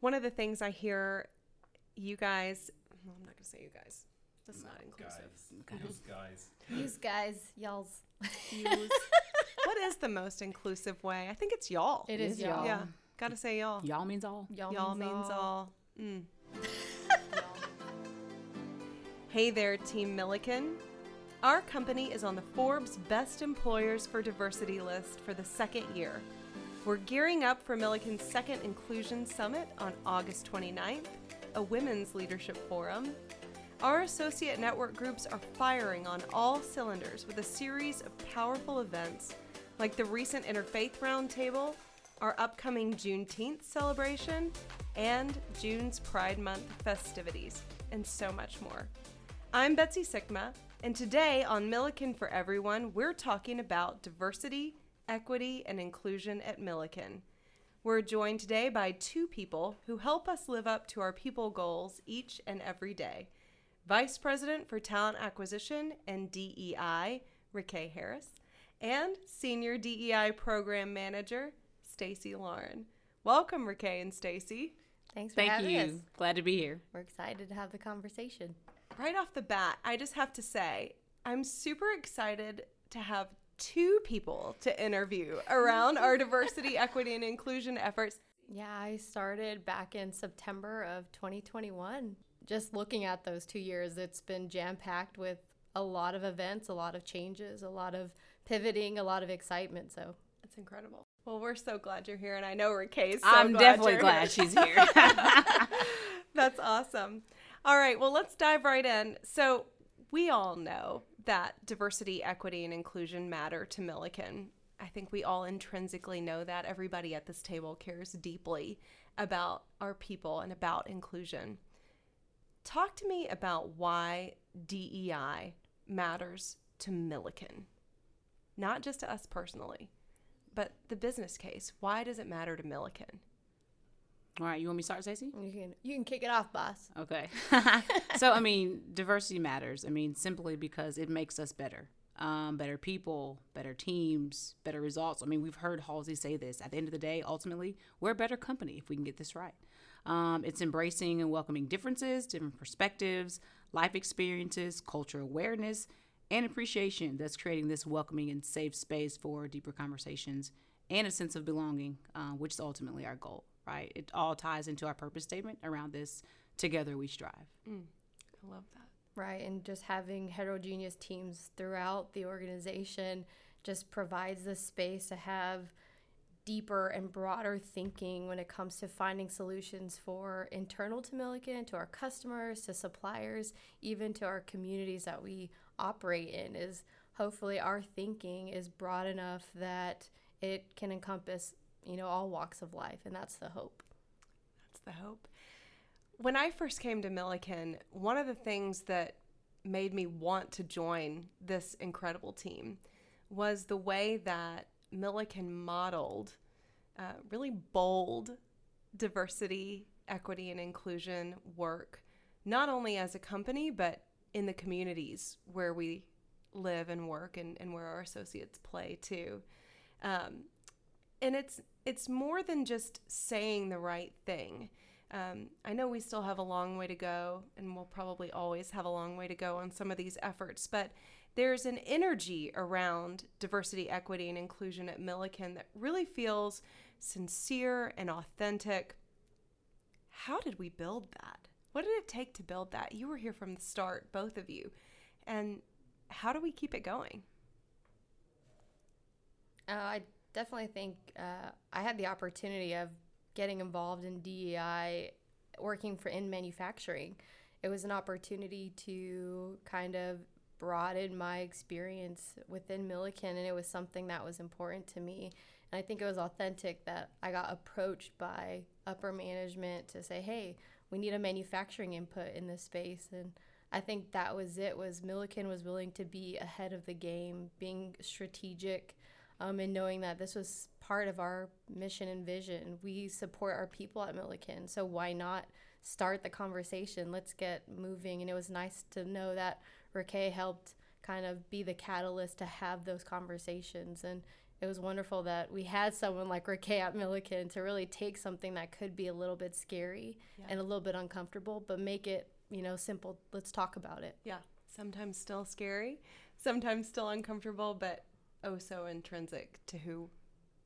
one of the things I hear you guys, well, I'm not going to say you guys. That's not inclusive. Guys. Use guys. Use guys, y'all's. Use. what is the most inclusive way? I think it's y'all. It is is y'all. y'all. Yeah. Got to say y'all. Y'all means all. Y'all, Y'all means all. Mm. Hey there, Team Milliken. Our company is on the Forbes Best Employers for Diversity list for the second year. We're gearing up for Milliken's second Inclusion Summit on August 29th, a women's leadership forum. Our associate network groups are firing on all cylinders with a series of powerful events like the recent Interfaith Roundtable, our upcoming Juneteenth celebration, and June's Pride Month festivities, and so much more. I'm Betsy Sikma, and today on Milliken for Everyone, we're talking about diversity, equity, and inclusion at Milliken. We're joined today by two people who help us live up to our people goals each and every day. Vice President for Talent Acquisition and DEI, Ricaye Harris, and Senior DEI Program Manager, Stacey Laurin. Welcome, Ricaye and Stacey. Thanks for Thank having you. us. Glad to be here. We're excited to have the conversation. Right off the bat, I just have to say, I'm super excited to have two people to interview around our diversity, equity, and inclusion efforts. Yeah, I started back in September of 2021. Just looking at those two years, it's been jam packed with a lot of events, a lot of changes, a lot of pivoting, a lot of excitement. So It's incredible. Well, we're so glad you're here, and I know Ricaye's so I'm glad definitely you're glad here. she's here. That's awesome. All right, well, let's dive right in. So, we all know that diversity, equity, and inclusion matter to Milliken. I think we all intrinsically know that. Everybody at this table cares deeply about our people and about inclusion. Talk to me about why DEI matters to Milliken, not just to us personally, but the business case. Why does it matter to Milliken? All right, you want me to start, Stacey? you can you can kick it off, boss. Okay. so, I mean, diversity matters. I mean, simply because it makes us better. Um, better people, better teams, better results. I mean, we've heard Halsey say this. At the end of the day, ultimately, we're a better company if we can get this right. Um, it's embracing and welcoming differences, different perspectives, life experiences, cultural awareness, and appreciation that's creating this welcoming and safe space for deeper conversations and a sense of belonging, uh, which is ultimately our goal, right? It all ties into our purpose statement around this together we strive. Mm, I love that. Right, and just having heterogeneous teams throughout the organization just provides the space to have deeper and broader thinking when it comes to finding solutions for internal to Milliken, to our customers, to suppliers, even to our communities that we operate in. Is hopefully our thinking is broad enough that it can encompass, you know, all walks of life, and that's the hope. That's the hope. When I first came to Milliken, one of the things that made me want to join this incredible team was the way that Milliken modeled uh, really bold diversity, equity, and inclusion work, not only as a company, but in the communities where we live and work and, and where our associates play too. Um, and it's it's more than just saying the right thing. Um, I know we still have a long way to go, and we'll probably always have a long way to go on some of these efforts, but there's an energy around diversity, equity, and inclusion at Milliken that really feels sincere and authentic. How did we build that? What did it take to build that? You were here from the start, both of you. And how do we keep it going? Uh, I definitely think uh, I had the opportunity of getting involved in DEI, working for in manufacturing. It was an opportunity to kind of broaden my experience within Milliken, and it was something that was important to me. And I think it was authentic that I got approached by upper management to say, "Hey, we need a manufacturing input in this space." And I think that was it. Was Milliken was willing to be ahead of the game, being strategic, um, and knowing that this was part of our mission and vision. We support our people at Milliken, so why not start the conversation? Let's get moving. And it was nice to know that Ricaye helped kind of be the catalyst to have those conversations. And it was wonderful that we had someone like Raquel at Milliken to really take something that could be a little bit scary Yeah. and a little bit uncomfortable, but make it, you know, simple. Let's talk about it. Yeah. Sometimes still scary, sometimes still uncomfortable, but oh so intrinsic to who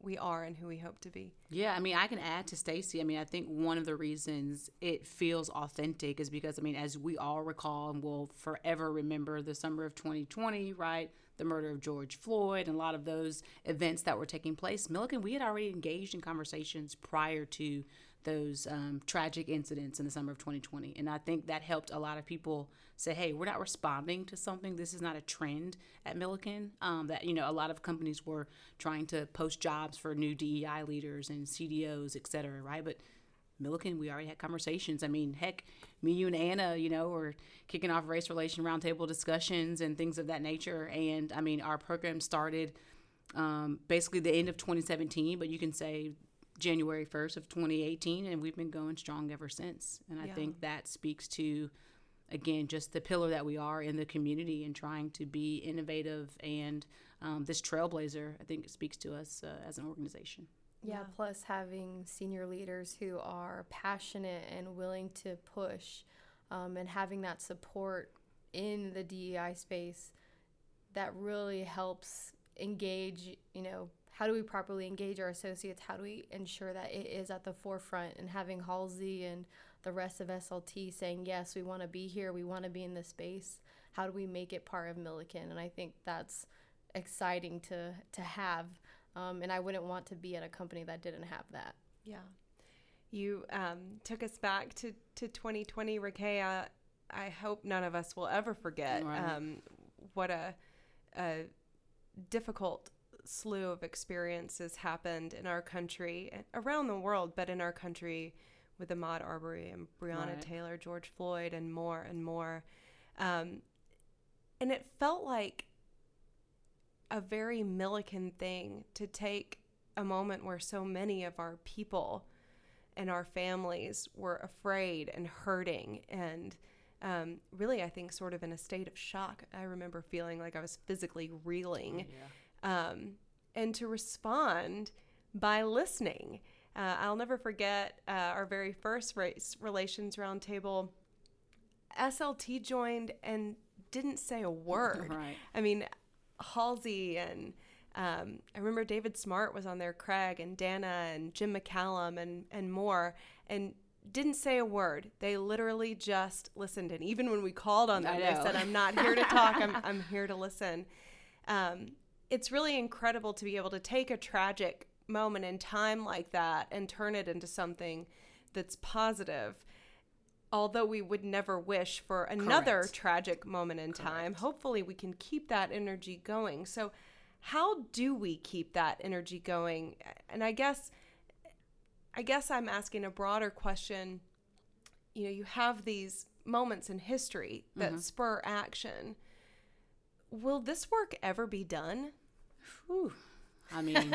we are and who we hope to be. Yeah, I mean, I can add to Stacey. I mean, I think one of the reasons it feels authentic is because, I mean, as we all recall and will forever remember the summer of 2020, right? The murder of George Floyd and a lot of those events that were taking place. Milliken, we had already engaged in conversations prior to those um, tragic incidents in the summer of 2020. And I think that helped a lot of people say, hey, we're not responding to something. This is not a trend at Milliken. Um, that, you know, a lot of companies were trying to post jobs for new DEI leaders and CDOs, et cetera, right? But Milliken, we already had conversations. I mean, heck, me, you, and Anna, you know, were kicking off race relation roundtable discussions and things of that nature. And I mean, our program started um, basically the end of 2017, but you can say January 1st of 2018, and we've been going strong ever since. And I Yeah. think that speaks to, again, just the pillar that we are in the community and trying to be innovative and um, this trailblazer. I think it speaks to us uh, as an organization. Yeah, Yeah. plus having senior leaders who are passionate and willing to push um, and having that support in the DEI space that really helps engage, you know, how do we properly engage our associates? How do we ensure that it is at the forefront? And having Halsey and the rest of SLT saying, yes, we want to be here, we want to be in this space. How do we make it part of Milliken? And I think that's exciting to, to have. Um, and I wouldn't want to be at a company that didn't have that. Yeah. You um, took us back to, to 2020, Ricaye. I hope none of us will ever forget Right. um, what a, a difficult slew of experiences happened in our country, and around the world, but in our country with Ahmaud Arbery and Breonna Right. Taylor, George Floyd, and more and more. Um, and it felt like a very Milliken thing to take a moment where so many of our people and our families were afraid and hurting and um, really, I think, sort of in a state of shock. I remember feeling like I was physically reeling um, and to respond by listening. Uh, I'll never forget uh, our very first race relations roundtable. SLT joined and didn't say a word. Right. I mean, Halsey and um, I remember David Smart was on there, Craig and Dana and Jim McCallum and and more, and didn't say a word. They literally just listened. And even when we called on them, they said, "I'm not here to talk. I'm I'm here to listen." Um, it's really incredible to be able to take a tragic moment in time like that and turn it into something that's positive although we would never wish for another Correct. tragic moment in time, hopefully we can keep that energy going. So, how do we keep that energy going? And I guess, I guess I'm asking a broader question. You know, you have these moments in history that mm-hmm. spur action. Will this work ever be done? Whew. I mean,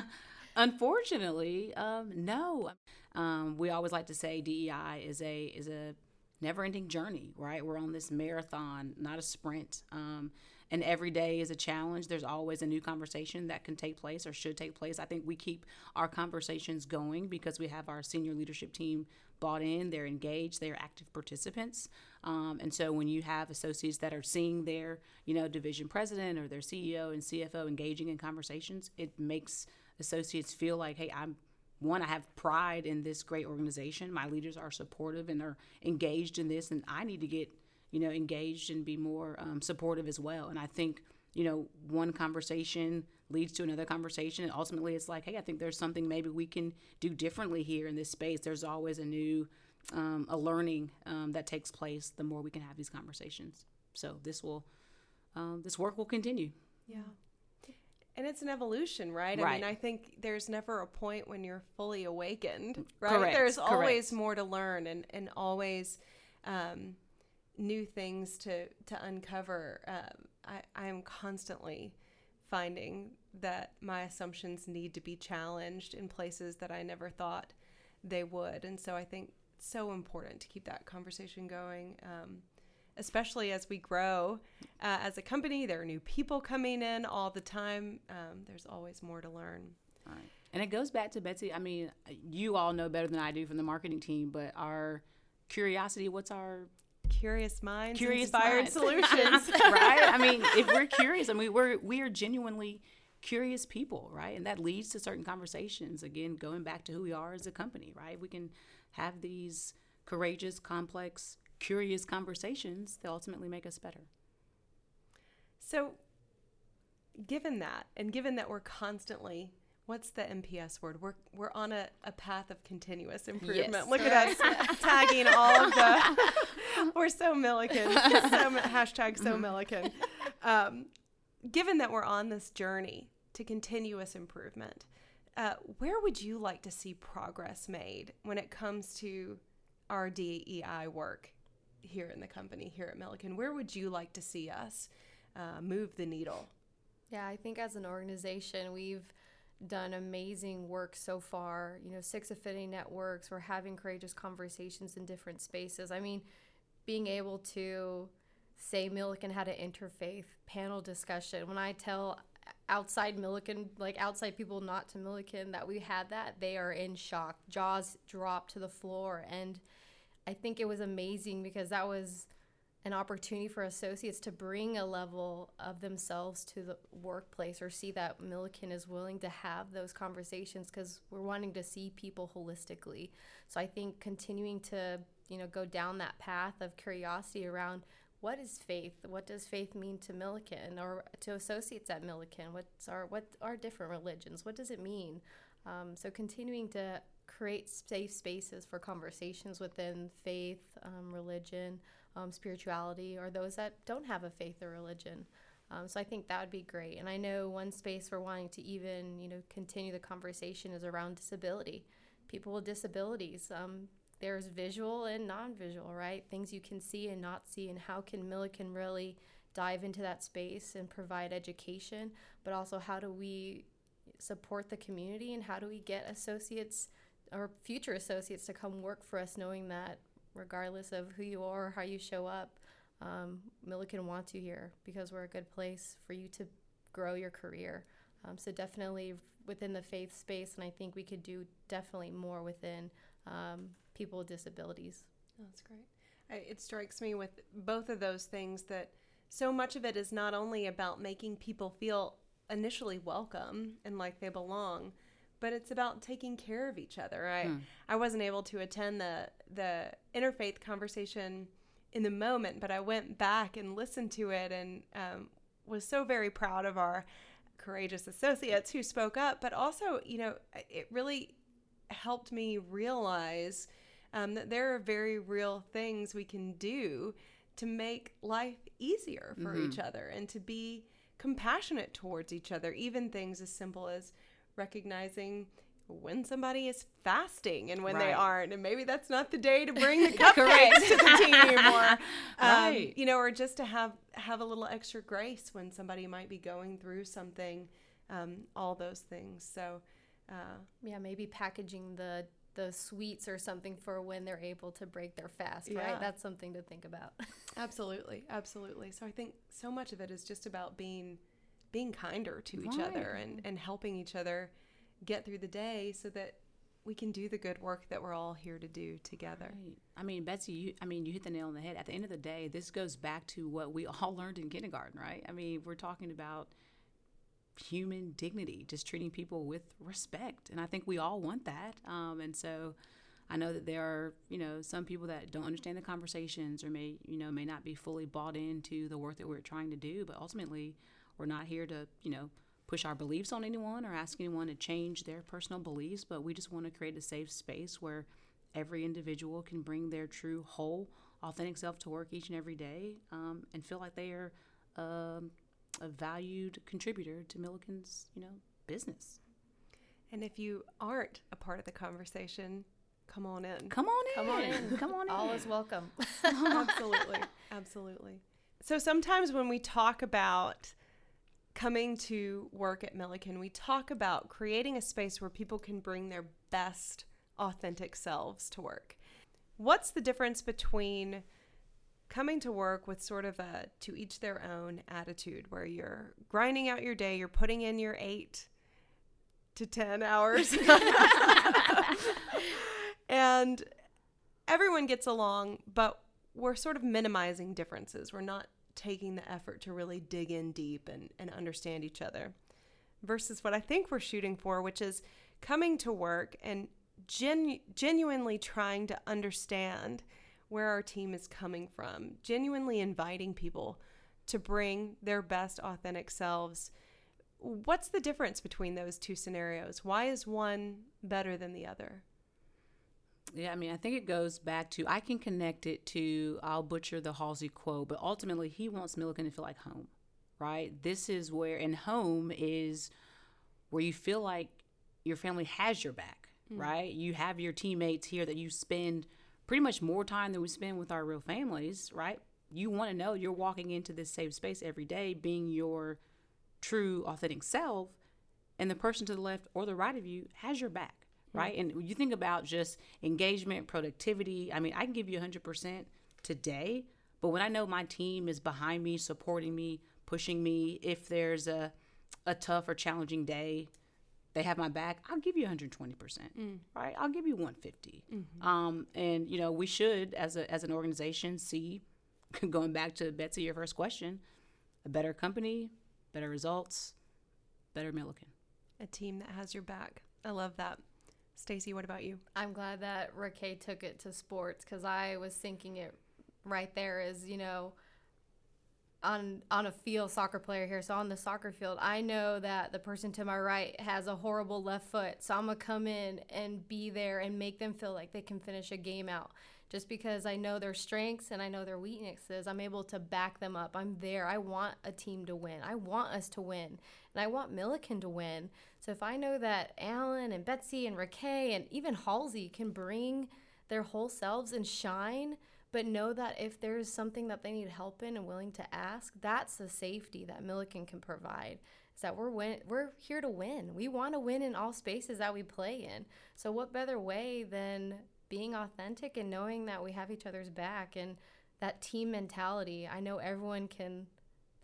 unfortunately, um, no. Um, we always like to say DEI is a is a never ending journey, right? We're on this marathon, not a sprint. Um, and every day is a challenge. There's always a new conversation that can take place or should take place. I think we keep our conversations going because we have our senior leadership team bought in, they're engaged, they're active participants. Um, and so when you have associates that are seeing their, you know, division president or their CEO and CFO engaging in conversations, it makes associates feel like, hey, I'm one, I have pride in this great organization. My leaders are supportive and are engaged in this, and I need to get, you know, engaged and be more um, supportive as well. And I think, you know, one conversation leads to another conversation, and ultimately it's like, hey, I think there's something maybe we can do differently here in this space. There's always a new, um, a learning um, that takes place the more we can have these conversations. So this will, um, this work will continue. Yeah. And it's an evolution, right? I mean, I think there's never a point when you're fully awakened, right? Correct, There's always more to learn and, and always um, new things to, to uncover. Um, I, I am constantly finding that my assumptions need to be challenged in places that I never thought they would. And so I think it's so important to keep that conversation going. Um, especially as we grow uh, as a company. There are new people coming in all the time. Um, there's always more to learn. Right. And it goes back to Betsy. I mean, you all know better than I do from the marketing team, but our curiosity, what's our curious minds, curious inspired minds. solutions, right? I mean, if we're curious, I mean, we're we are genuinely curious people, right? And that leads to certain conversations. Again, going back to who we are as a company, right? We can have these courageous, complex, curious conversations that ultimately make us better. So, given that, and given that we're constantly what's the MPS word? We're we're on a, a path of continuous improvement. Yes. Look at us tagging all of the. we're so Milliken. So, hashtag so Milliken. Um, given that we're on this journey to continuous improvement, uh, where would you like to see progress made when it comes to our DEI work here in the company here at Milliken? Where would you like to see us uh, move the needle? Yeah, I think as an organization, we've done amazing work so far. You know, six affinity networks, we're having courageous conversations in different spaces. I mean, being able to say Milliken had an interfaith panel discussion. When I tell outside Milliken, like outside people not to Milliken, that we had that, they are in shock. Jaws drop to the floor. And I think it was amazing because that was an opportunity for associates to bring a level of themselves to the workplace or see that Milliken is willing to have those conversations because we're wanting to see people holistically. So I think continuing to, you know, go down that path of curiosity around what is faith? What does faith mean to Milliken or to associates at Milliken? What's our what are different religions? What does it mean? Um, so continuing to create safe spaces for conversations within faith, um, religion, um, spirituality, or those that don't have a faith or religion. Um, so I think that would be great. And I know one space we're wanting to even you know continue the conversation is around disability. People with disabilities. There's visual and non-visual, right? Things you can see and not see, and how can Milliken really dive into that space and provide education, but also how do we support the community and how do we get associates or future associates to come work for us, knowing that regardless of who you are or how you show up, um, Milliken wants you here because we're a good place for you to grow your career. Um, so definitely within the faith space, and I think we could do definitely more within um, people with disabilities. That's great. I, it strikes me with both of those things that so much of it is not only about making people feel initially welcome and like they belong, but it's about taking care of each other. I Hmm. I wasn't able to attend the the interfaith conversation in the moment, but I went back and listened to it and um, was so very proud of our courageous associates who spoke up. But also, you know, it really helped me realize um, that there are very real things we can do to make life easier for Mhm. each other and to be compassionate towards each other. Even things as simple as recognizing when somebody is fasting and when they aren't, and maybe that's not the day to bring the cupcakes to the team, or um, Right. you know, or just to have have a little extra grace when somebody might be going through something. Um, all those things. So. Uh, Yeah, maybe packaging the the sweets or something for when they're able to break their fast, Yeah. right? That's something to think about. Absolutely, absolutely. So I think so much of it is just about being being kinder to each other and and helping each other get through the day so that we can do the good work that we're all here to do together. Right. I mean, Betsy, you, I mean, you hit the nail on the head. At the end of the day, this goes back to what we all learned in kindergarten, right? I mean, we're talking about human dignity, just treating people with respect. And I think we all want that. Um, and so I know that there are, you know, some people that don't understand the conversations or may, you know, may not be fully bought into the work that we're trying to do. But ultimately, we're not here to, you know, push our beliefs on anyone or ask anyone to change their personal beliefs, but we just want to create a safe space where every individual can bring their true, whole, authentic self to work each and every day um, and feel like they are um, a valued contributor to Milliken's, you know, business. And if you aren't a part of the conversation, come on in. Come on in. Come on in. Come on in. All is welcome. absolutely absolutely so sometimes when we talk about coming to work at milliken we talk about creating a space where people can bring their best authentic selves to work what's the difference between coming to work with sort of a to each their own attitude where you're grinding out your day, you're putting in your eight to 10 hours. and everyone gets along, but we're sort of minimizing differences. We're not taking the effort to really dig in deep and, and understand each other. Versus what I think we're shooting for, which is coming to work and genu- genuinely trying to understand where our team is coming from, genuinely inviting people to bring their best authentic selves. What's the difference between those two scenarios? Why is one better than the other? Yeah, I mean, I think it goes back to I can connect it to I'll butcher the Halsey quote, but ultimately he wants Milliken to feel like home, right? This is where, and home is where you feel like your family has your back, mm. right? You have your teammates here that you spend pretty much more time than we spend with our real families, right? You want to know you're walking into this safe space every day being your true, authentic self, and the person to the left or the right of you has your back right? And you think about just engagement, productivity. I mean, I can give you 100% today, but when I know my team is behind me, supporting me, pushing me, if there's a, a tough or challenging day, they have my back, I'll give you 120%, mm. right? I'll give you 150. Mm-hmm. Um, and, you know, we should, as, a, as an organization, see, going back to Betsy, your first question, a better company, better results, better Milliken. A team that has your back. I love that. Stacey, what about you? I'm glad that Raquel took it to sports because I was thinking it right there is, you know, on on a field soccer player here. So on the soccer field i know that the person to my right has a horrible left foot. So i'm gonna come in and be there and make them feel like they can finish a game out. Just because i know their strengths and i know their weaknesses i'm able to back them up. I'm there. I want a team to win. I want us to win. And i want milliken to win. So if I know that Alan and Betsy and Raquel and even Halsey can bring their whole selves and shine, but know that if there's something that they need help in and willing to ask, that's the safety that Milliken can provide. Is that we're win- we're here to win. We want to win in all spaces that we play in. So what better way than being authentic and knowing that we have each other's back and that team mentality. I know everyone can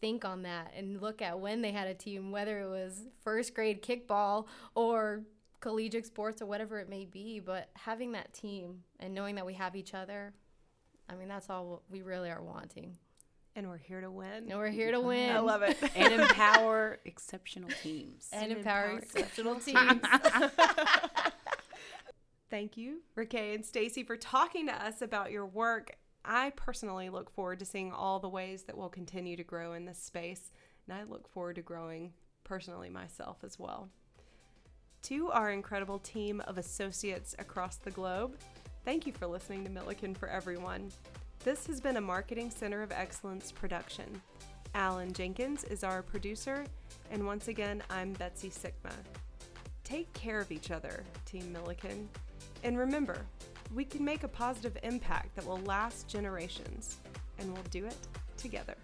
think on that and look at when they had a team, whether it was first grade kickball or collegiate sports or whatever it may be. But having that team and knowing that we have each other, I mean, that's all we really are wanting. And we're here to win. And we're here to win. I love it. and empower exceptional teams. And, and empower, empower exceptional teams. Thank you, Raquel and Stacey, for talking to us about your work I personally look forward to seeing all the ways that we'll continue to grow in this space, and I look forward to growing personally myself as well. To our incredible team of associates across the globe, thank you for listening to Milliken for Everyone. This has been a Marketing Center of Excellence production. Alan Jenkins is our producer, and once again, I'm Betsy Sikma. Take care of each other, Team Milliken, and remember, we can make a positive impact that will last generations, and we'll do it together.